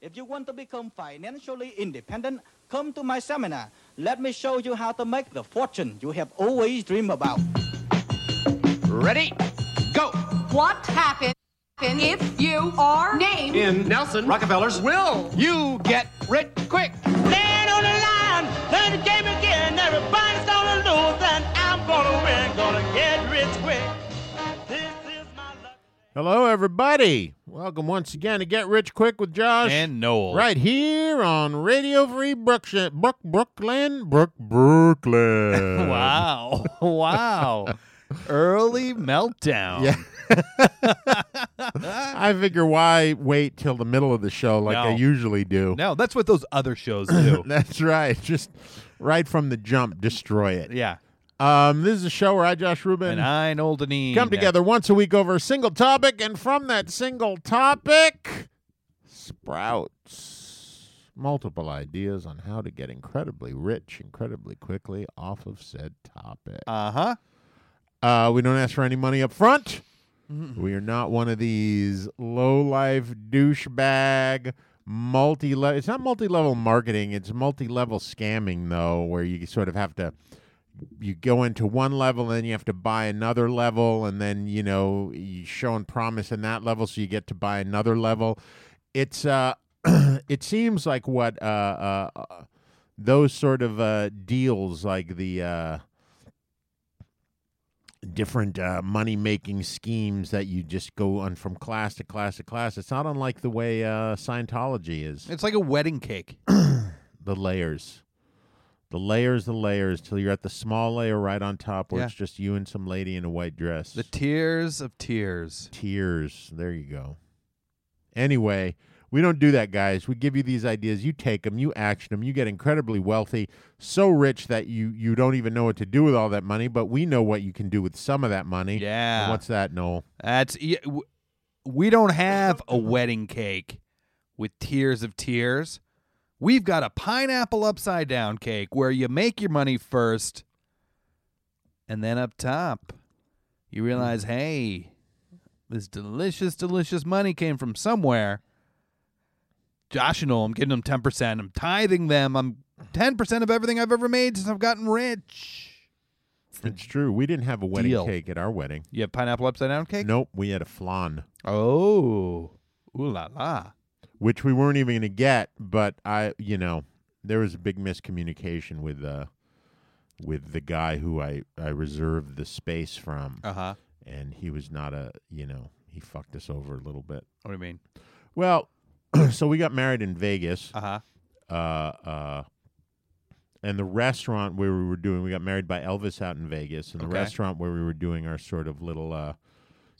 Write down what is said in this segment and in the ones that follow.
If you want to become financially independent, come to my seminar. Let me show you how to make the fortune you have always dreamed about. Ready? Go! What happens if you are named In Nelson Rockefeller's will you get rich quick? Stand on the line, play the game again. Everybody's gonna lose, and I'm gonna win. Gonna get Hello, everybody. Welcome once again to Get Rich Quick with Josh. and Noel. right here on Radio Free Brookshire, Brook, Brooklyn, Brook, Brooklyn. Wow. wow. Early meltdown. Yeah. I figure why wait till the middle of the show like I usually do. No, that's what those other shows do. That's right. Just right from the jump, destroy it. yeah. Um, this is a show where I, Josh Rubin, And I, Noel Deneen. come together once a week over a single topic, and from that single topic sprouts multiple ideas on how to get incredibly rich incredibly quickly off of said topic. Uh huh. Uh, we don't ask for any money up front. We are not one of these low life douchebag multi level. It's not multi level marketing. It's multi level scamming though, where you sort of have to. You go into one level, and then you have to buy another level, and then you know you showing promise in that level, so you get to buy another level. It's uh, it seems like what uh, uh, uh those sort of uh deals, like the uh different uh, money making schemes that you just go on from class to class to class. It's not unlike the way uh, Scientology is. It's like a wedding cake. the layers, the layers, the layers, till you're at the small layer right on top, where Yeah. it's just you and some lady in a white dress. The tears of tears. tears. There you go. Anyway, we don't do that, guys. We give you these ideas. You take them, you action them, you get incredibly wealthy, so rich that you you don't even know what to do with all that money. But we know what you can do with some of that money. Yeah. And what's that, Noel? That's we don't have a wedding cake with tears of tears. We've got a pineapple upside down cake where you make your money first and then up top you realize, mm. "Hey, this delicious delicious money came from somewhere." Josh and Noel, I'm giving them 10%. I'm tithing them. I'm 10% of everything I've ever made since I've gotten rich. It's true. We didn't have a wedding Deal. cake at our wedding. You have pineapple upside down cake? Nope, we had a flan, Oh. Ooh la la. Which we weren't even going to get. But I, you know, there was a big miscommunication with uh, with the guy who I I reserved the space from, Uh huh. and he was not a, you know, he fucked us over a little bit. What do you mean? Well, so we got married in Vegas, Uh huh. uh, uh, and the restaurant where we were doing, we got married by Elvis out in Vegas, and the restaurant where we were doing our sort of little uh,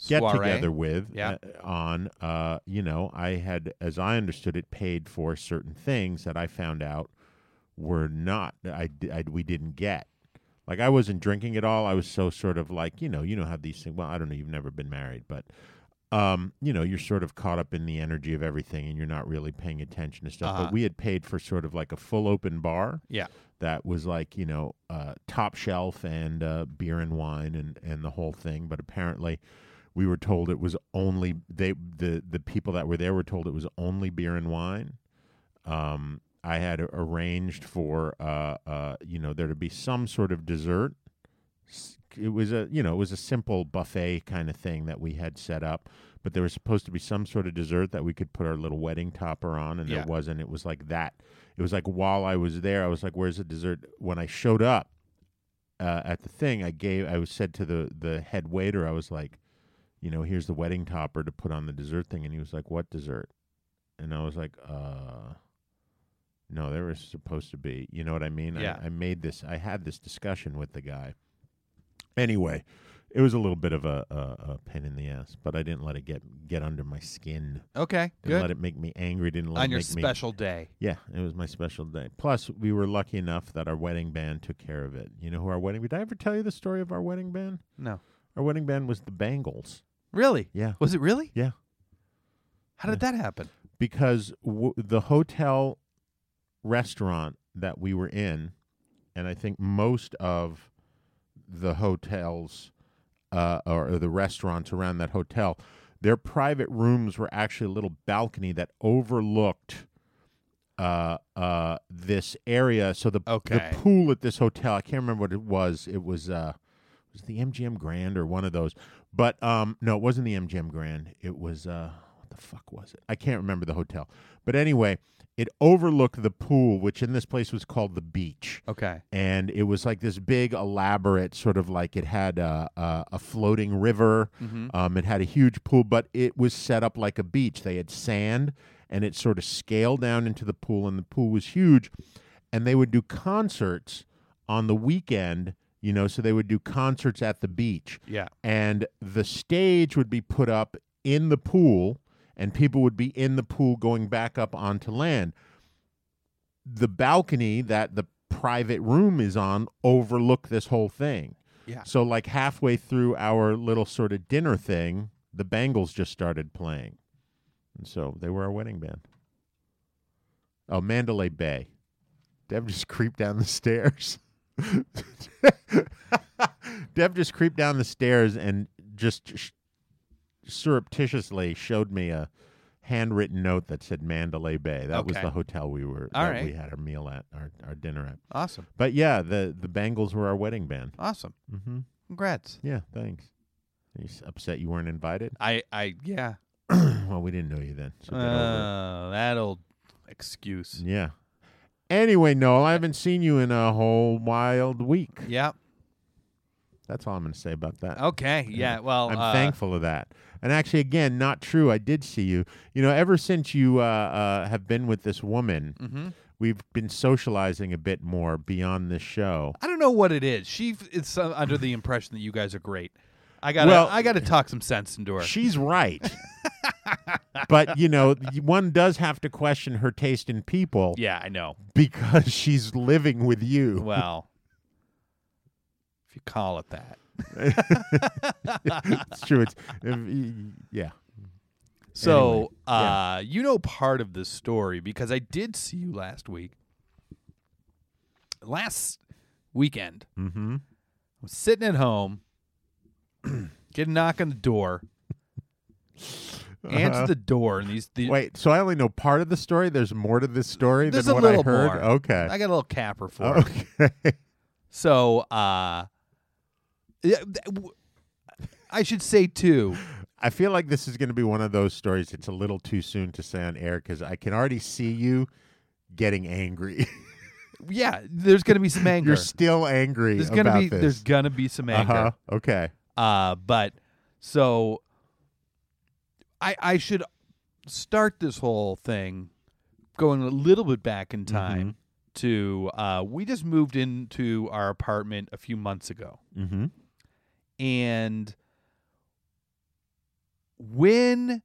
get together with Yeah. uh, on, uh, you know, I had, as I understood it, paid for certain things that I found out were not, I, I we didn't get. Like I wasn't drinking at all. I was so sort of like, you know, you know how these things. Well, I don't know. You've never been married, but um, you know, you're sort of caught up in the energy of everything, and you're not really paying attention to stuff. Uh-huh. But we had paid for sort of like a full open bar Yeah. that was like you know uh, top shelf and uh, beer and wine and and the whole thing. But apparently, we were told it was only they the the people that were there were told it was only beer and wine. Um, I had arranged for uh, uh, you know there to be some sort of dessert. It was a you know it was a simple buffet kind of thing that we had set up, but there was supposed to be some sort of dessert that we could put our little wedding topper on, and Yeah. there wasn't. It was like that. It was like while I was there, I was like, "Where's the dessert?" When I showed up uh, at the thing, I gave I was said to the the head waiter, I was like, "You know, here's the wedding topper to put on the dessert thing," and he was like, "What dessert?" And I was like, "Uh." No, there was supposed to be. You know what I mean? Yeah. I, I made this. I had this discussion with the guy. Anyway, it was a little bit of a, a, a pain in the ass, but I didn't let it get get under my skin. Okay. Didn't Good. let it make me angry. Didn't let On it your make me special day. yeah, it was my special day. Plus, we were lucky enough that our wedding band took care of it. You know who our wedding? Band did I ever tell you the story of our wedding band? No. Our wedding band was the Bangles. Really? Yeah, Was it really? yeah. How did that happen? Because w- the hotel restaurant that we were in, and I think most of the hotels uh, or the restaurants around that hotel, their private rooms were actually a little balcony that overlooked uh, uh, this area. So the Okay. the pool at this hotel, I can't remember what it was. It was uh, was it the MGM Grand or one of those. But um, no, it wasn't the MGM Grand. It was uh, what the fuck was it? I can't remember the hotel. But anyway, it overlooked the pool, which in this place was called the beach Okay. and it was like this big elaborate sort of like it had a, a, a floating river um, it had a huge pool but it was set up like a beach they had sand and it sort of scaled down into the pool and the pool was huge and they would do concerts on the weekend you know so they would do concerts at the beach. Yeah. and the stage would be put up in the pool and people would be in the pool going back up onto land. The balcony that the private room is on overlook this whole thing. Yeah. so like halfway through our little sort of dinner thing the bangles just started playing. And so they were our wedding band. Oh mandalay bay. Deb just creeped down the stairs Deb just creeped down the stairs and just sh- surreptitiously showed me a handwritten note that said Mandalay Bay. That was Okay. the hotel we were All that right. we had our meal at, our, our dinner at. Awesome. But yeah, the the Bangles were our wedding band. Awesome. Mm-hmm. Congrats. Yeah, thanks. Are you s- upset you weren't invited? I I yeah. well, we didn't know you then. So get over Uh, that old excuse. Yeah. Anyway, Noel, I haven't seen you in a whole wild week. Yep. That's all I'm going to say about that. Okay. Yeah. Well, I'm uh, thankful of that. And actually, again, not true. I did see you. You know, ever since you uh, uh, have been with this woman, mhm. we've been socializing a bit more beyond this show. I don't know what it is. She is under the impression that you guys are great. I got Well- I got to talk some sense into her. She's right. but, you know, one does have to question her taste in people yeah, I know. because she's living with you. Well, if you call it that. it's true. It's, if yeah. So, Anyway, yeah. uh, you know part of the story because I did see you last week. Last weekend, Mm-hmm. I was sitting at home, get a knock on the door, answer the door, and these, these Wait, so I only know part of the story. There's more to this story there's than a what little I heard. more. Okay. I got a little capper for it. okay. So, uh, yeah, th- w- I should say too. I feel like this is going to be one of those stories. It's a little too soon to say on air because I can already see you getting angry. Yeah, there's gonna be some anger. You're still angry there's gonna about be this. there's gonna be some anger. Uh-huh. Okay. Uh, but so I I should start this whole thing going a little bit back in time to uh, we just moved into our apartment a few months ago, Mm-hmm. and when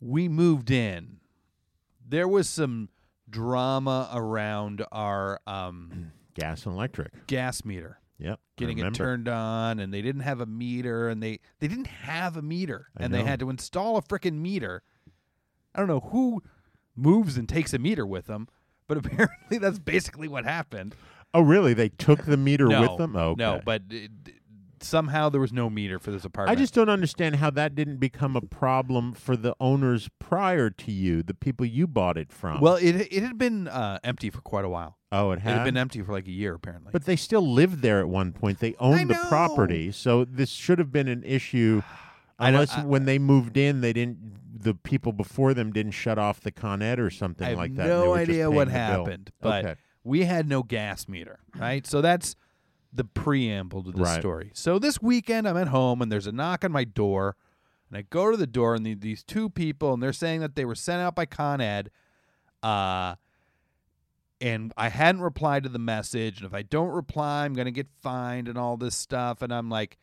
we moved in, there was some drama around our um, Gas and electric. gas meter. Yep. getting it turned on and they didn't have a meter and they they didn't have a meter I and they had to install a freaking meter i don't know who moves and takes a meter with them but apparently that's basically what happened Oh, really? They took the meter no, with them? Oh, no but it, somehow there was no meter for this apartment. I just don't understand how that didn't become a problem for the owners prior to you, the people you bought it from. well it it had been uh, empty for quite a while oh, it it had. had been empty for like a year apparently But they still lived there at one point. They owned the property, so this should have been an issue. Unless I- when they moved in, they didn't. The people before them didn't shut off the Con Ed or something I like that. no idea what the bill. happened, but okay. we had no gas meter, right? So that's the preamble to this Right. story. So this weekend, I'm at home and there's a knock on my door, and I go to the door, and the, these two people, and they're saying that they were sent out by Con Ed, uh, and I hadn't replied to the message, and if I don't reply, I'm gonna get fined and all this stuff, and I'm like.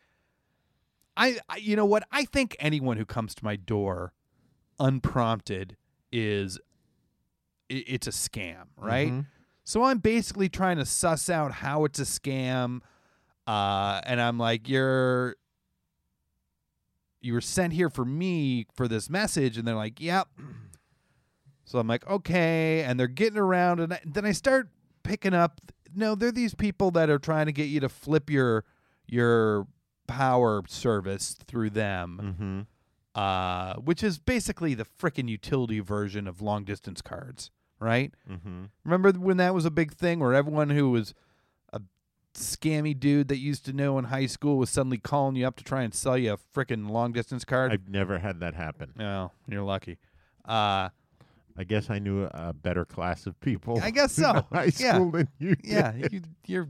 I, I you know what I think anyone who comes to my door unprompted is i- it's a scam, right? Mhm. So I'm basically trying to suss out how it's a scam, uh, and I'm like, you're you were sent here for me for this message, and they're like, yep. So I'm like, okay, and they're getting around, and I, then I start picking up. No, they're these people that are trying to get you to flip your your power service through them Mhm. uh, which is basically the frickin' utility version of long distance cards, right? Mm-hmm. Remember when that was a big thing where everyone who was a scammy dude that used to know in high school was suddenly calling you up to try and sell you a freaking long distance card? I've never had that happen. no, you're lucky. Uh, I guess I knew a better class of people. I guess so. High Yeah. school than you. yeah, did. you, your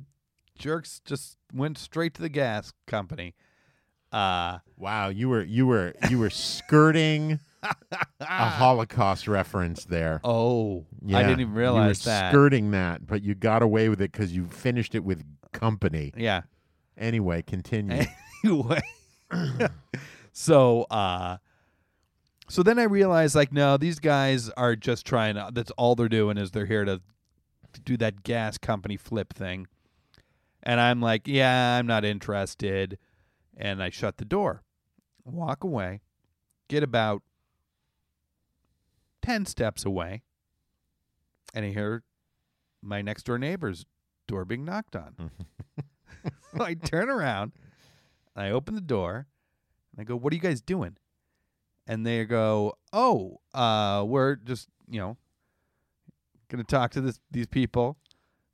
jerks just went straight to the gas company. Uh, Wow, you were you were you were skirting a Holocaust reference there. oh, Yeah, I didn't even realize you were that. skirting that, but you got away with it because you finished it with company. yeah. Anyway, continue. anyway so uh so then i realized like no these guys are just trying to that's all they're doing is they're here to do that gas company flip thing and i'm like yeah i'm not interested and i shut the door walk away get about 10 steps away and i hear my next door neighbor's door being knocked on so i turn around and I open the door and I go, "What are you guys doing?" And they go, "Oh, uh, we're just you know gonna talk to this these people."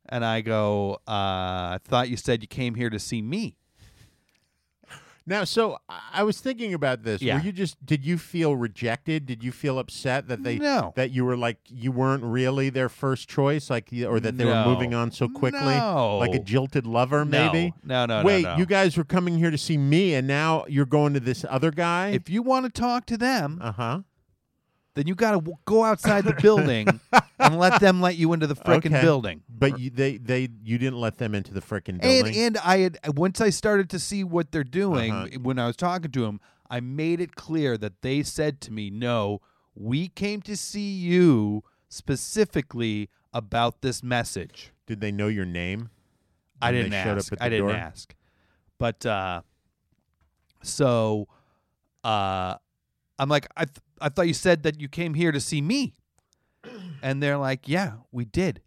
And I go, uh, "I thought you said you came here to see me." Now, so I was thinking about this. Yeah. Were you just did you feel rejected? Did you feel upset that they No. that you were like you weren't really their first choice, like or that they were moving on so quickly, like a jilted lover, maybe? No, no, no, Wait, no. you guys were coming here to see me, and now you're going to this other guy? If you want to talk to them, uh huh. Then you got to w- go outside the building and let them let you into the frickin' Okay. building. But you, they they you didn't let them into the frickin' And building. and I had once I started to see what they're doing Uh-huh. when I was talking to them, I made it clear that they said to me, "No, we came to see you specifically about this message." Did they know your name? I when they didn't showed up ask. at the I didn't door? ask. But uh so uh I'm like I th- I thought you said that you came here to see me. And they're like, "Yeah, we did."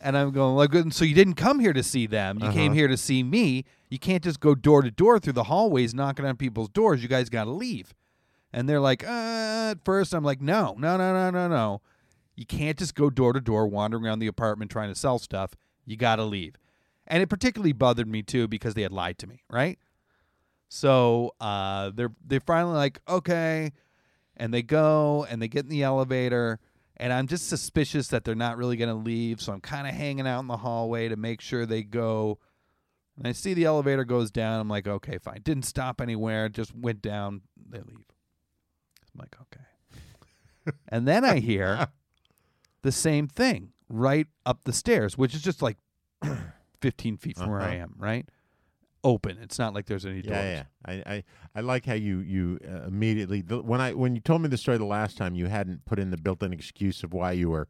And I'm going like, so you didn't come here to see them. You came Uh-huh. here to see me. You can't just go door to door through the hallways knocking on people's doors. You guys got to leave." And they're like, uh, at first I'm like, "No, no, no, no, no, no. You can't just go door to door wandering around the apartment trying to sell stuff. You got to leave." And it particularly bothered me too because they had lied to me, right? So uh, they're they're finally like, okay, and they go and they get in the elevator, and I'm just suspicious that they're not really gonna leave, so I'm kind of hanging out in the hallway to make sure they go. And I see the elevator goes down. I'm like, okay, fine. Didn't stop anywhere. Just went down. They leave. I'm like, okay. and then I hear the same thing right up the stairs, which is just like 15 feet from where I Uh-huh. am, right? Open. It's not like there's any doors. Yeah, yeah. I, I, I like how you you uh, immediately the, when I when you told me the story the last time, you hadn't put in the built-in excuse of why you were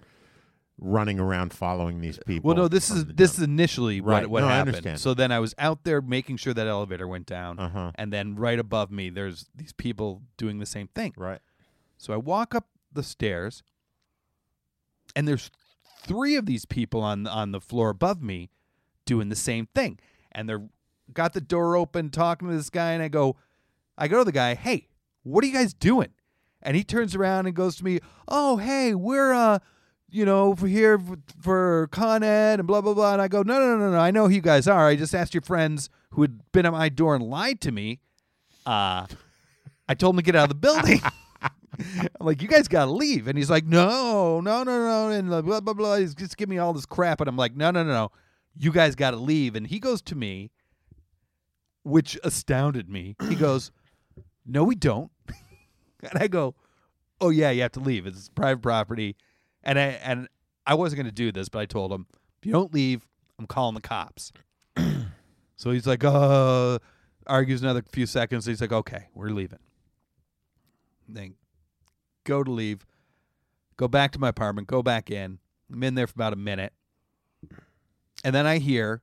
running around following these people. Well, no, this is this is initially Right. what what No, happened. So then I was out there making sure that elevator went down, Uh-huh. and then right above me, there's these people doing the same thing. right. So I walk up the stairs, and there's three of these people on on the floor above me doing the same thing, and they're got the door open, talking to this guy, and I go, I go to the guy, hey, what are you guys doing? And he turns around and goes to me, oh, hey, we're uh, you know, for here for, Con Ed and blah blah blah. And I go, no, no, no, no, I know who you guys are. I just asked your friends who had been at my door and lied to me. Uh, I told them to get out of the building. I'm like, you guys got to leave. And he's like, no, no, no, no. And blah, blah, blah. He's just giving me all this crap. And I'm like, no, no, no, no. You guys got to leave. And he goes to me, which astounded me. He goes, no, we don't. and I go, oh, yeah, you have to leave. It's private property. And I, and I wasn't going to do this, but I told him, if you don't leave, I'm calling the cops. so he's like, uh, argues another few seconds. He's like, okay, we're leaving. Then go to leave, go back to my apartment, go back in. I'm in there for about a minute. And then I hear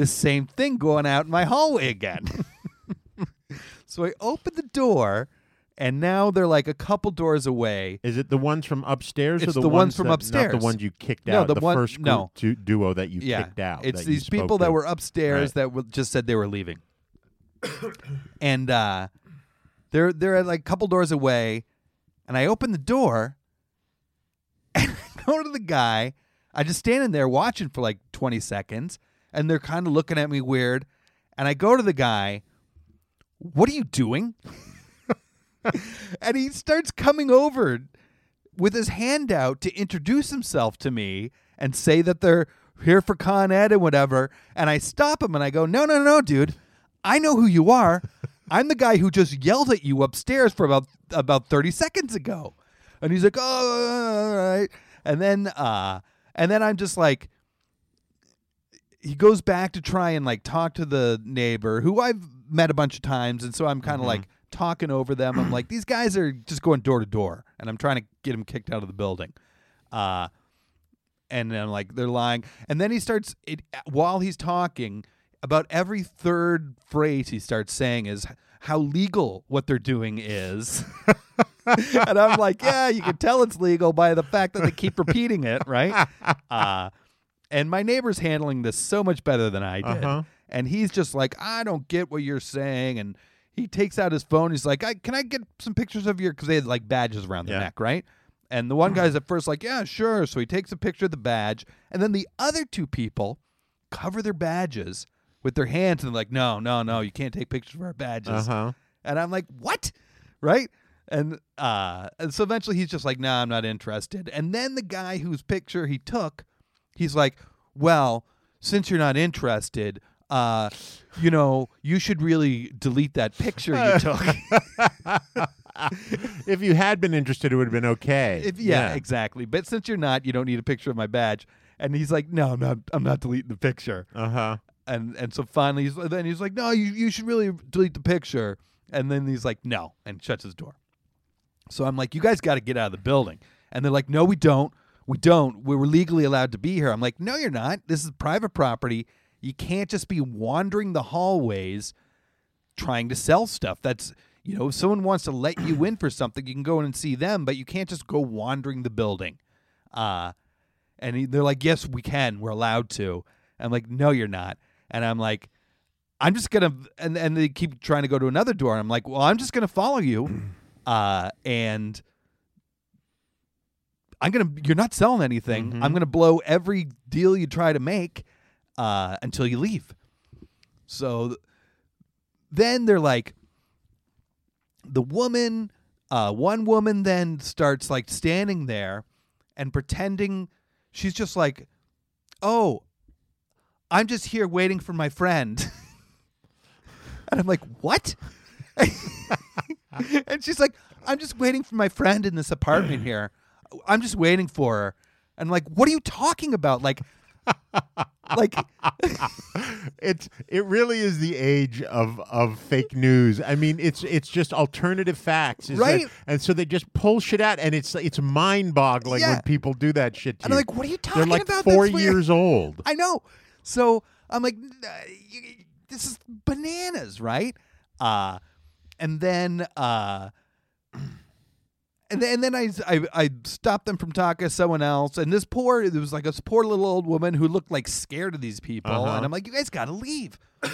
the same thing going out in my hallway again. so I open the door, and now they're like a couple doors away. Is it the ones from upstairs or It's the, the ones from that- upstairs. Not the ones you kicked No, out. the the one- first group no. du- duo that you yeah, kicked out. It's that you these spoke people that to. were upstairs Right. that were, just said they were leaving, and uh, they're they're at like a couple doors away, and I open the door, and go to the guy. I just standing there watching for like 20 seconds, and they're kind of looking at me weird. And I go to the guy, What are you doing? and he starts coming over with his hand out to introduce himself to me and say that they're here for Con Ed and whatever. And I stop him and I go, No, no, no, dude. I know who you are. I'm the guy who just yelled at you upstairs for about about 30 seconds ago. And he's like, Oh, all right. And then uh and then I'm just like he goes back to try and like talk to the neighbor who I've met a bunch of times, and so I'm kind of like talking over them. I'm like, these guys are just going door to door, and I'm trying to get them kicked out of the building. Uh, and then like they're lying, and then he starts it while he's talking. About every third phrase he starts saying is how legal what they're doing is. and I'm like, yeah, you can tell it's legal by the fact that they keep repeating it, right? Uh, and my neighbor's handling this so much better than I did. Uh-huh. And he's just like, I don't get what you're saying. And he takes out his phone. He's like, I, Can I get some pictures of your? Because they had like badges around their Yeah. neck, right? And the one guy's at first like, Yeah, sure. So he takes a picture of the badge. And then the other two people cover their badges with their hands and they're like, No, no, no, you can't take pictures of our badges. Uh-huh. And I'm like, what? Right? And uh and so eventually he's just like, nah, I'm not interested. And then the guy whose picture he took, he's like, Well, since you're not interested, uh, you know, you should really delete that picture you took. if you had been interested, it would have been okay. If- yeah, exactly. But since you're not, you don't need a picture of my badge. And he's like, No, I'm not I'm not deleting the picture. Uh huh. and and so finally he's then he's like no you, you should really delete the picture and then he's like no and shuts his door so i'm like you guys got to get out of the building and they're like no we don't we don't we were legally allowed to be here i'm like no you're not this is private property you can't just be wandering the hallways trying to sell stuff that's you know if someone wants to let you in for something you can go in and see them but you can't just go wandering the building uh and they're like, "Yes, we can. We're allowed to." I'm like, "No, you're not." And I'm like, "I'm just gonna," and and they keep trying to go to another door. And I'm like, "Well, I'm just gonna follow you," uh, and I'm gonna. You're not selling anything. I'm gonna blow every deal you try to make uh, until you leave. So th- then they're like, the woman, uh, one woman then starts like standing there and pretending she's just like, oh, I'm just here waiting for my friend. and I'm like, what? and she's like, I'm just waiting for my friend in this apartment here. I'm just waiting for her. And I'm like, what are you talking about? Like, like, It's it really is the age of of fake news. I mean, it's it's just alternative facts, is that- Right. and so they just pull shit out, and it's it's mind boggling Yeah. when people do that shit. To And I'm like, what are you talking They're like about? four That's weird. years old. I know. So I'm like, "N- uh, this is bananas, right? Uh, and then, uh, and then, and then I, I, I stopped them from talking to someone else. And this poor, it was like a poor little old woman who looked like scared of these people. Uh-huh. And I'm like, you guys got to leave.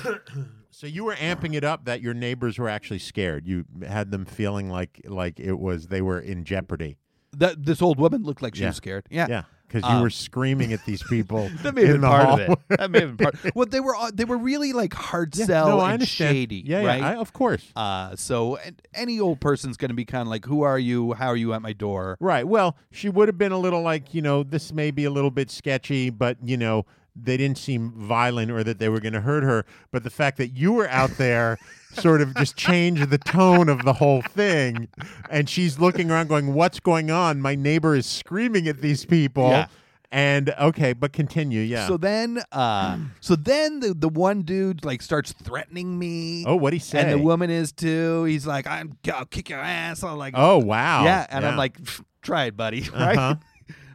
So you were amping it up that your neighbors were actually scared. You had them feeling like like it was they were in jeopardy. That this old woman looked like she Yeah. was scared. Yeah. Yeah, because you Um, were screaming at these people. That may have in been the part hall. of it. That may have been part. Well, they were all- they were really like hard Yeah, sell no, and shady, Yeah, right? yeah, I, of course. Uh, so and any old person's going to be kind of like, "Who are you? How are you at my door?" Right. Well, she would have been a little like, you know, this may be a little bit sketchy, but, you know, they didn't seem violent or that they were going to hurt her. But the fact that you were out there sort of just changed the tone of the whole thing. And she's looking around going, what's going on? My neighbor is screaming at these people. Yeah. And okay, but continue. Yeah. So then, uh, so then the the one dude like starts threatening me. oh, what'd he say? and the woman is too. He's like, "I'm I'll kick your ass." I'm like, oh, wow. yeah, and I'm like, "Try it, buddy." Right? Uh-huh.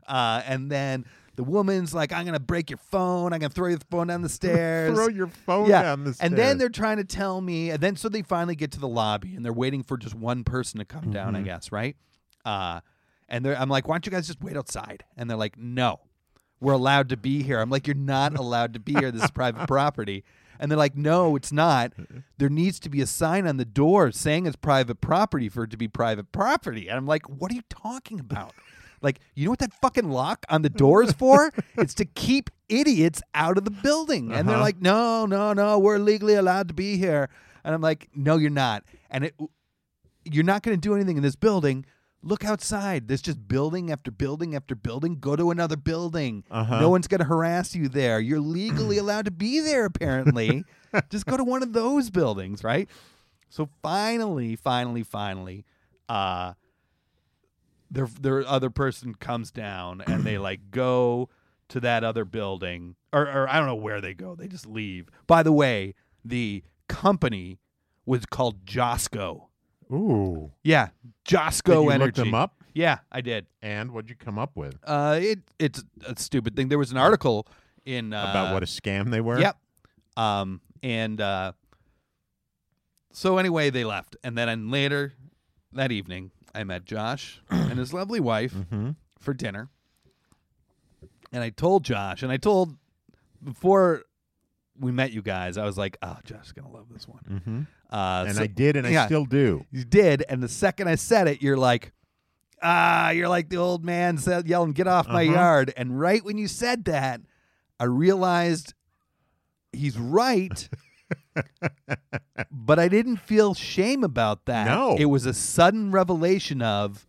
Uh, and then the woman's like, "I'm gonna break your phone. I'm gonna throw your phone down the stairs." throw your phone yeah. down the stairs. And then they're trying to tell me, and then so they finally get to the lobby, and they're waiting for just one person to come down, Mm-hmm. I guess, right? Uh, and they're, I'm like, why don't you guys just wait outside? And they're like, no, we're allowed to be here. I'm like, you're not allowed to be here. This is private property. And they're like, no, it's not. There needs to be a sign on the door saying it's private property for it to be private property. And I'm like, what are you talking about? Like, you know what that fucking lock on the door is for? it's to keep idiots out of the building. And they're Uh-huh. like, no, no, no, we're legally allowed to be here. And I'm like, no, you're not. And it, you're not going to do anything in this building. Look outside. There's just building after building after building. Go to another building. Uh-huh. No one's going to harass you there. You're legally allowed to be there, apparently. just go to one of those buildings, right? So finally, finally, finally, uh, their their other person comes down and they like go to that other building, or, or I don't know where they go. They just leave. By the way, the company was called Josco. Ooh. Yeah, Did Josco you Energy. look them up? Yeah, I did. And what'd you come up with? Uh, it it's a stupid thing. There was an article in uh, About what a scam they were? Yep. Um, and uh, so anyway, they left, and then and later that evening, I met Josh and his lovely wife Mm-hmm. for dinner, and I told Josh, and I told before we met you guys, I was like, "Oh, Josh is gonna love this one." Mm-hmm. Uh, And so- I did, and I still do. You did, and the second I said it, you're like, ah, you're like the old man said, yelling, "Get off my Uh-huh. yard!" And right when you said that, I realized he's right. but I didn't feel shame about that. No. it was a sudden revelation of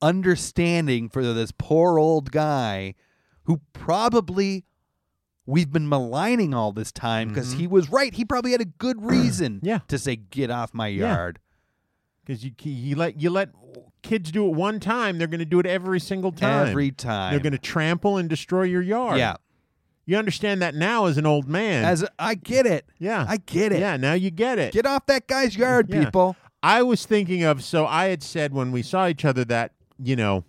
understanding for this poor old guy who probably we've been maligning all this time because he was right. He probably had a good reason Mm-hmm. Yeah. to say, "Get off my yard." Because you, you let you let kids do it one time, they're going to do it every single time. Every time. They're going to trample and destroy your yard. Yeah. You understand that now as an old man. As I get it. yeah. I get it. Yeah, now you get it. Get off that guy's yard, Yeah. people. I was thinking of so I had said when we saw each other that, you know,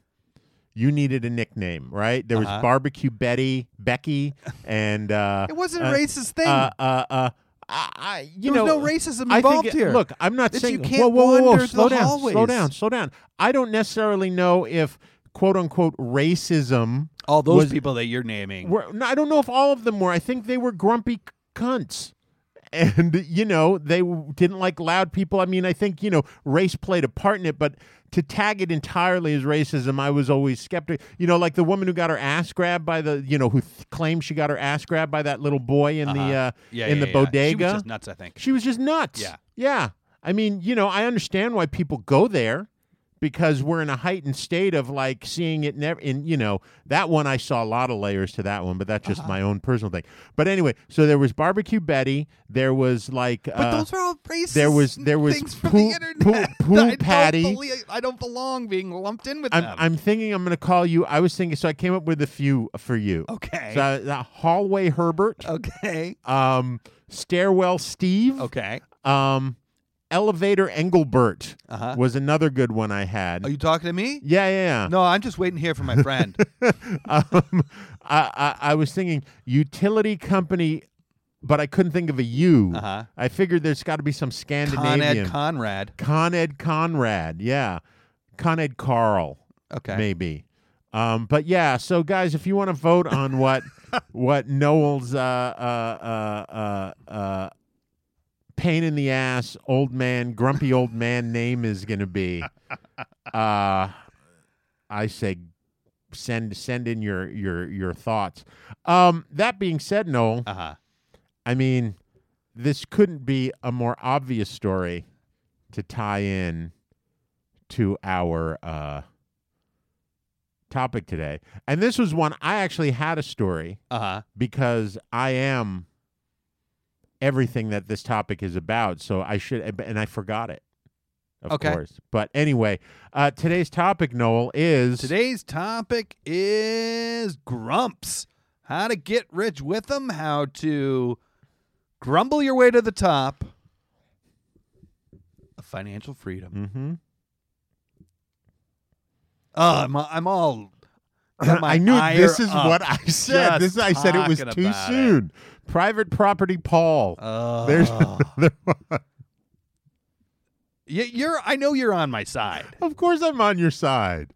you needed a nickname, right? There was Uh-huh. barbecue Betty, Becky, and uh It wasn't uh, a racist thing. Uh uh uh I, I you There know no racism involved it- here. Look, I'm not That saying you can't whoa, whoa, whoa, whoa, slow down, slow down, slow down. I don't necessarily know if quote unquote racism All those was- people that you're naming. were I don't know if all of them were. I think they were grumpy cunts. And you know they didn't like loud people. I mean, I think you know race played a part in it, but to tag it entirely as racism, I was always skeptical. You know, like the woman who got her ass grabbed by the, you know, who th- claimed she got her ass grabbed by that little boy in the Uh-huh. uh, yeah, in yeah, the yeah. bodega. She was just nuts, I think. She was just nuts. Yeah. Yeah. I mean, you know, I understand why people go there because we're in a heightened state of like seeing it never in, you know, that one I saw a lot of layers to that one, but that's just Uh-huh. my own personal thing. But anyway, so there was barbecue Betty, there was like But uh, those are all racist there was- there was things from the internet. poo- poo I don't patty. believe- I don't belong being lumped in with I'm, them. I'm thinking I'm going to call you. I was thinking, so I came up with a few for you. okay. So, uh, hallway Herbert, okay. um, stairwell Steve, Okay. um, elevator Engelbert Uh-huh. was another good one I had. Are you talking to me? yeah, yeah, No, I'm just waiting here for my friend. um, I, I, I was thinking utility company, but I couldn't think of a U. Uh-huh. I figured there's got to be some Con Scandinavian. Ed Conrad. Con Ed Conrad, yeah. Con Ed Carl. Okay. maybe. Um, but yeah, so guys, if you want to vote on what what Noel's uh, uh, uh, uh, uh, pain in the ass old man, grumpy old man name is going to be, uh, I say send send in your your your thoughts. Um, that being said, Noel, Uh huh. I mean, this couldn't be a more obvious story to tie in to our uh, topic today. And this was one I actually had a story Uh huh. because I am everything that this topic is about. So I should, and I forgot it. Of Okay. course. But anyway, uh, today's topic, Noel, is Today's topic is grumps. How to get rich with them, how to grumble your way to the top of financial freedom. Mm-hmm. Oh, I'm, I'm all. I knew this is what I said. This I said it was too it. soon. Private property Paul. Oh. There's another one. You're. I know you're on my side. Of course I'm on your side.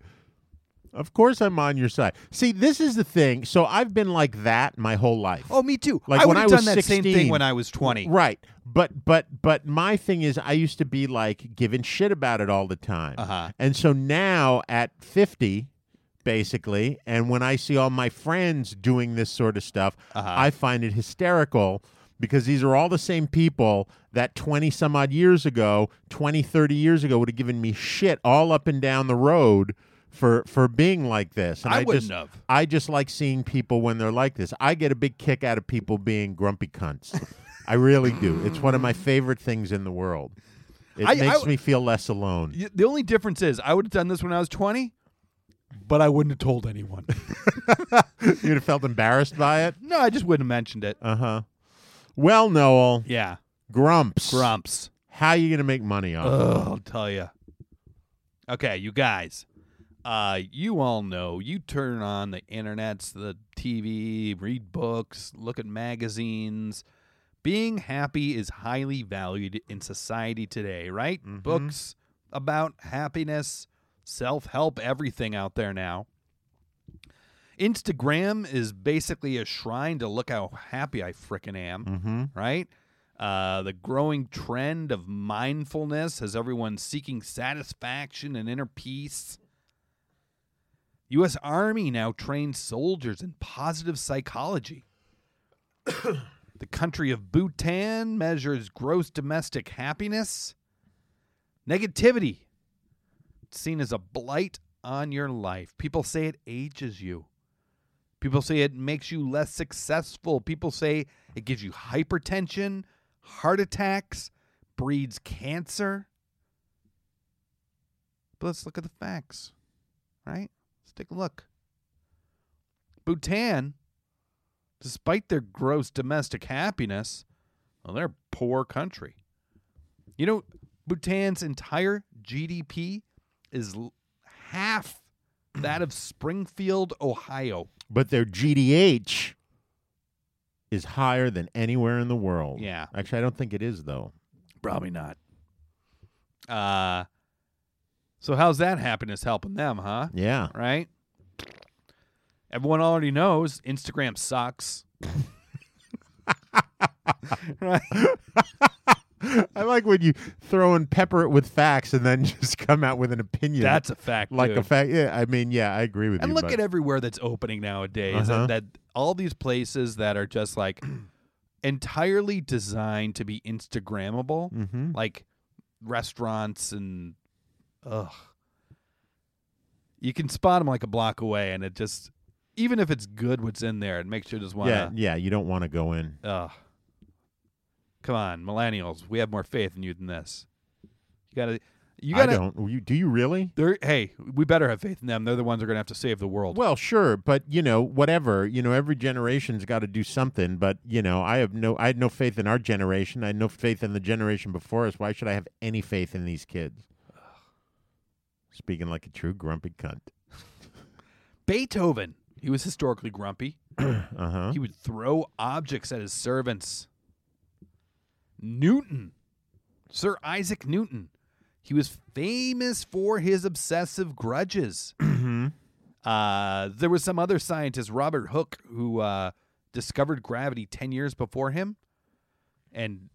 Of course I'm on your side. See, this is the thing. So I've been like that my whole life. Oh, me too. Like I when I was done that same 16. thing when I was 20. Right. But but but my thing is I used to be like giving shit about it all the time. Uh-huh. And so now at 50 basically. And when I see all my friends doing this sort of stuff, Uh-huh. I find it hysterical because these are all the same people that 20 some odd years ago, 20, 30 years ago would have given me shit all up and down the road for for being like this. And I I, wouldn't just have. I just like seeing people when they're like this. I get a big kick out of people being grumpy cunts. I really do. It's one of my favorite things in the world. It I- makes me feel less alone. The only difference is I would have done this when I was 20, but I wouldn't have told anyone. You'd have felt embarrassed by it. no, I just wouldn't have mentioned it. Uh huh. Well, Noel, Yeah. Grumps. Grumps. How you gonna make money on? it? Ugh, I'll tell you. Okay, you guys. Uh, you all know you turn on the internets, the TV, read books, look at magazines. Being happy is highly valued in society today, right? Books about happiness, self help, everything out there now. Instagram is basically a shrine to look how happy I frickin' am, Mm-hmm. right? Uh, the growing trend of mindfulness has everyone seeking satisfaction and inner peace. U.S. Army now trains soldiers in positive psychology. the country of Bhutan measures gross domestic happiness. Negativity, seen as a blight on your life. People say it ages you. People say it makes you less successful. People say it gives you hypertension, heart attacks, breeds cancer. But let's look at the facts, right? Let's take a look. Bhutan, despite their gross domestic happiness, well, they're a poor country. You know, Bhutan's entire GDP is half that of Springfield, Ohio. But their GDH is higher than anywhere in the world. Yeah. Actually, I don't think it is though. Probably not. Uh so how's that happiness helping them, huh? Yeah. Right? Everyone already knows Instagram sucks. right? I like when you throw and pepper it with facts and then just come out with an opinion. That's a fact. like dude. a fact. Yeah, I mean, yeah, I agree with And you. And look but- at everywhere that's opening nowadays. Uh-huh. That all these places that are just like entirely designed to be Instagrammable, Mhm. like restaurants and ugh. You can spot them like a block away, and it just even if it's good, what's in there, it makes you just want Yeah, yeah. You don't want to go in. Ugh. Come on, millennials, we have more faith in you than this. You gotta, you gotta. don't. You, do you really? They're, hey, we better have faith in them. They're the ones that are gonna have to save the world. Well, sure, but you know, whatever. You know, every generation's got to do something. But you know, I have no, I had no faith in our generation. I had no faith in the generation before us. Why should I have any faith in these kids? Speaking like a true grumpy cunt. Beethoven, he was historically grumpy. Uh huh. He would throw objects at his servants. Newton, Sir Isaac Newton, he was famous for his obsessive grudges. uh, there was some other scientist, Robert Hooke, who uh, discovered gravity 10 years before him. And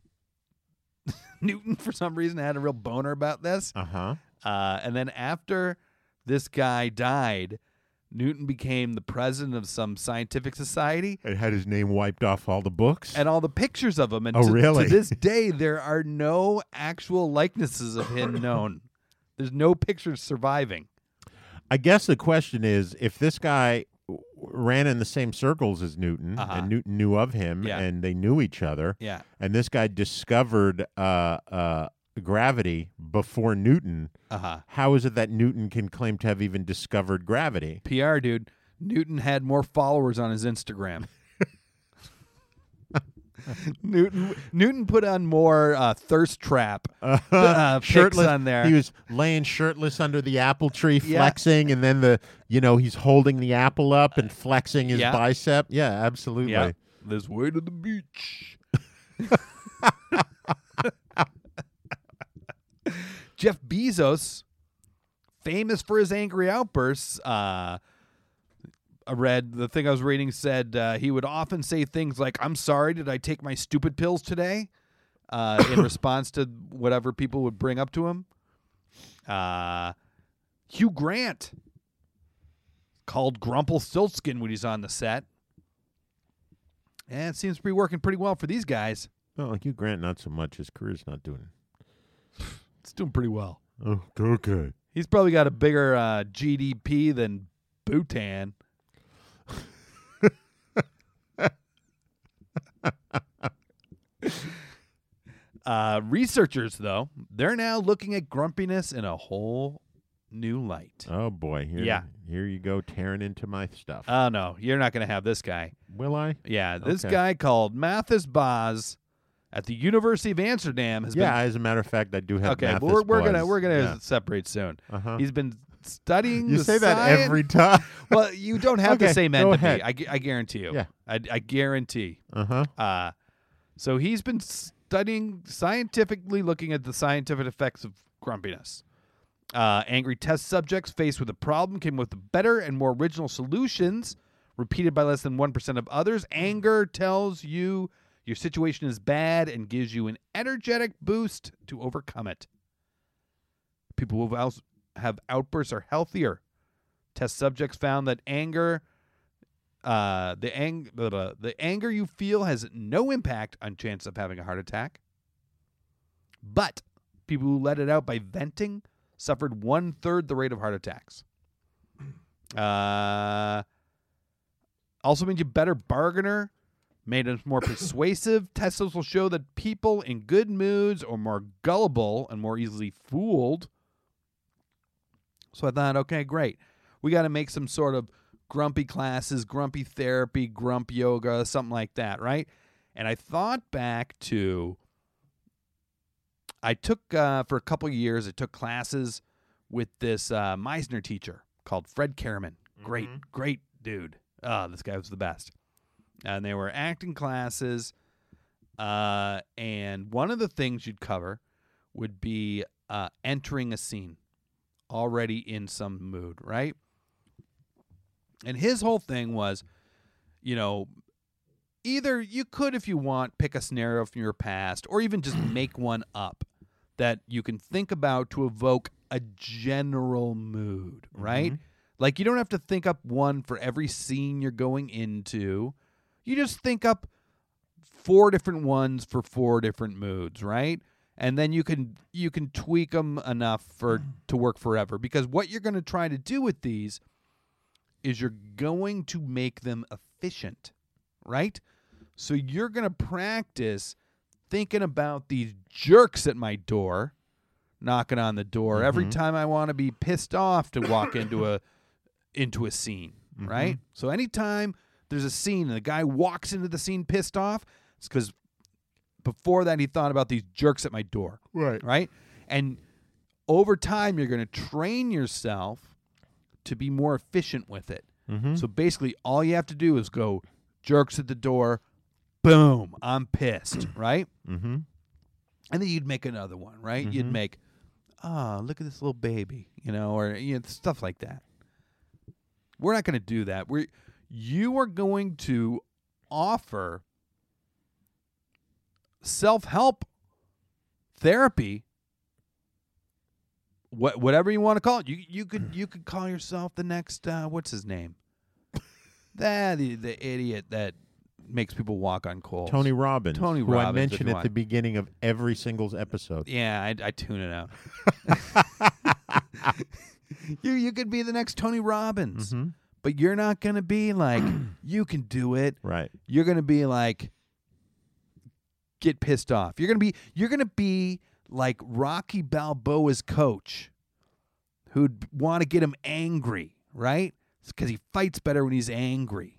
Newton, for some reason, had a real boner about this. Uh huh. Uh, and then after this guy died, Newton became the president of some scientific society, It had his name wiped off all the books. and all the pictures of him. And Oh, to, really? to this day, there are no actual likenesses of him known. There's no pictures surviving. I guess the question is if this guy ran in the same circles as Newton, Uh-huh. and Newton knew of him, Yeah. and they knew each other, Yeah. and this guy discovered uh, uh, gravity before Newton. Uh huh. How is it that Newton can claim to have even discovered gravity? PR dude. Newton had more followers on his Instagram. Newton Newton put on more uh, thirst trap uh, pics shirtless on there. He was laying shirtless under the apple tree, Yeah. flexing, and then the you know he's holding the apple up and flexing his Yeah. bicep. Yeah, absolutely. Yeah. This way to the beach. Jeff Bezos, famous for his angry outbursts. Uh, I read the thing I was reading said uh, he would often say things like, I'm sorry, did I take my stupid pills today? Uh, in response to whatever people would bring up to him. Uh, Hugh Grant called Grumpelstiltskin when he's on the set. And it seems to be working pretty well for these guys. Like Hugh, Grant, not so much. His career's not doing. It's doing pretty well. Oh, okay. He's probably got a bigger uh, GDP than Bhutan. uh, researchers, though, they're now looking at grumpiness in a whole new light. Oh boy, here, Yeah. here you go, tearing into my stuff. Oh, no, you're not going to have this guy. Will I? Yeah, this Okay. guy called Mathis Baas at the University of Amsterdam has Yeah, as a matter of fact, I do have. Okay, Mathis we're, we're gonna we're gonna Yeah. separate soon. Uh-huh. He's been studying. You say that science- every time. Well, you don't have the same end to ahead. me. I, I guarantee you. Yeah. I, I guarantee. Uh huh. Uh, so he's been studying scientifically, looking at the scientific effects of grumpiness. Uh, angry test subjects faced with a problem came with better and more original solutions, repeated by less than 1% of others. Anger tells you your situation is bad and gives you an energetic boost to overcome it. People who have outbursts are healthier. Test subjects found that anger uh, the, ang- blah, blah, the anger you feel has no impact on chance of having a heart attack. But people who let it out by venting suffered one third the rate of heart attacks. Uh, also means you better bargainer, made us more persuasive. Tests will show that people in good moods are more gullible and more easily fooled. So I thought, okay, great. We got to make some sort of grumpy classes, grumpy therapy, grump yoga, something like that, right? And I thought back to I took uh, for a couple years. I took classes with this uh, Meisner teacher called Fred Kerman. Great, great dude. Ah, this guy was the best. And they were acting classes. Uh, and one of the things you'd cover would be uh, entering a scene already in some mood, right? And his whole thing was, you know, either you could, if you want, pick a scenario from your past, or even just make one up that you can think about to evoke a general mood, right? Like you don't have to think up one for every scene you're going into. You just think up four different ones for four different moods, right? And then you can you can tweak them enough for mm. to work forever because what you're going to try to do with these is you're going to make them efficient, right? So you're going to practice thinking about these jerks at my door, knocking on the door every mm-hmm. time I want to be pissed off to walk into a into a scene, right? Mm-hmm. So anytime there's a scene and the guy walks into the scene pissed off, it's because before that he thought about these jerks at my door, Right. right? And over time, you're going to train yourself to be more efficient with it. Mm-hmm. So basically, all you have to do is go jerks at the door, boom, I'm pissed, right? Mm-hmm. And then you'd make another one, right? You'd mm-hmm. make, oh, look at this little baby, you know, or you know, stuff like that. We're not going to do that. We you are going to offer self-help therapy what whatever you want to call it. You you could you could call yourself the next uh, what's his name? that the, idiot that makes people walk on coals. Tony Robbins. Tony who I Robbins, if mentioned at the beginning of every single episode. Yeah, I, I tune it out. you you could be the next Tony Robbins, Mm-hmm. But you're not gonna be like you can do it. Right. You're gonna be like get pissed off. You're gonna be you're gonna be like Rocky Balboa's coach, who'd want to get him angry, right? Because he fights better when he's angry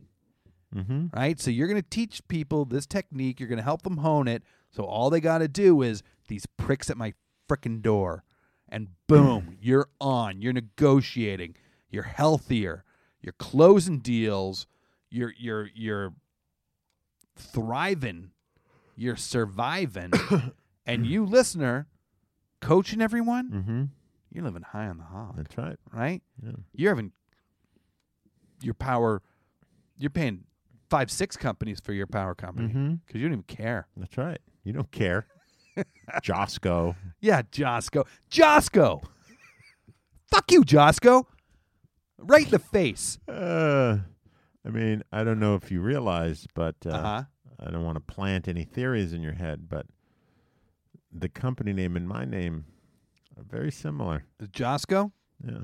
Mm-hmm. right? So you're going to teach people this technique. You're going to help them hone it. So all they got to do is these pricks at my freaking door, and boom, you're on. You're negotiating. You're healthier. You're closing deals. You're you're you're thriving. You're surviving, and you listener, coaching everyone. Mm-hmm. You're living high on the hog, That's right. right? Yeah. You're having your power. You're paying five, six companies for your power company because Mhm. you don't even care. That's right. You don't care. Josco. Yeah, Josco. Josco. Fuck you, Josco. Right in the face. Uh, I mean, I don't know if you realize, but uh, Uh-huh. I don't want to plant any theories in your head, but the company name and my name are very similar. The Josco? Yeah.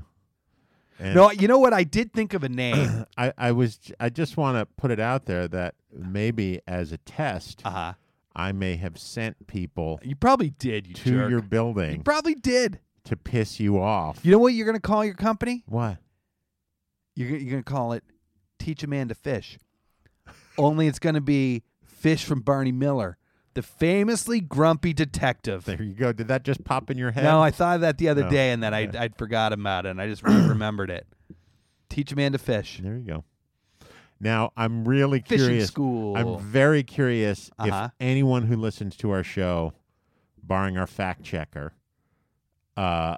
And No, you know what? I did think of a name. I, I was I just want to put it out there that maybe as a test, uh-huh. I may have sent people You probably did, you to jerk. your You building probably did. to piss you off. You know what you're going to call your company? what? You're, gonna- you're going to call it Teach a Man to Fish. Only it's going to be Fish from Barney Miller, the famously grumpy detective. There you go. Did that just pop in your head? No, I thought of that the other Oh, day, and then I. I'd forgot about it, and I just remembered it. Teach a man to fish. There you go. Now I'm really Fishing curious. school. I'm very curious Uh-huh. if anyone who listens to our show, barring our fact checker, uh,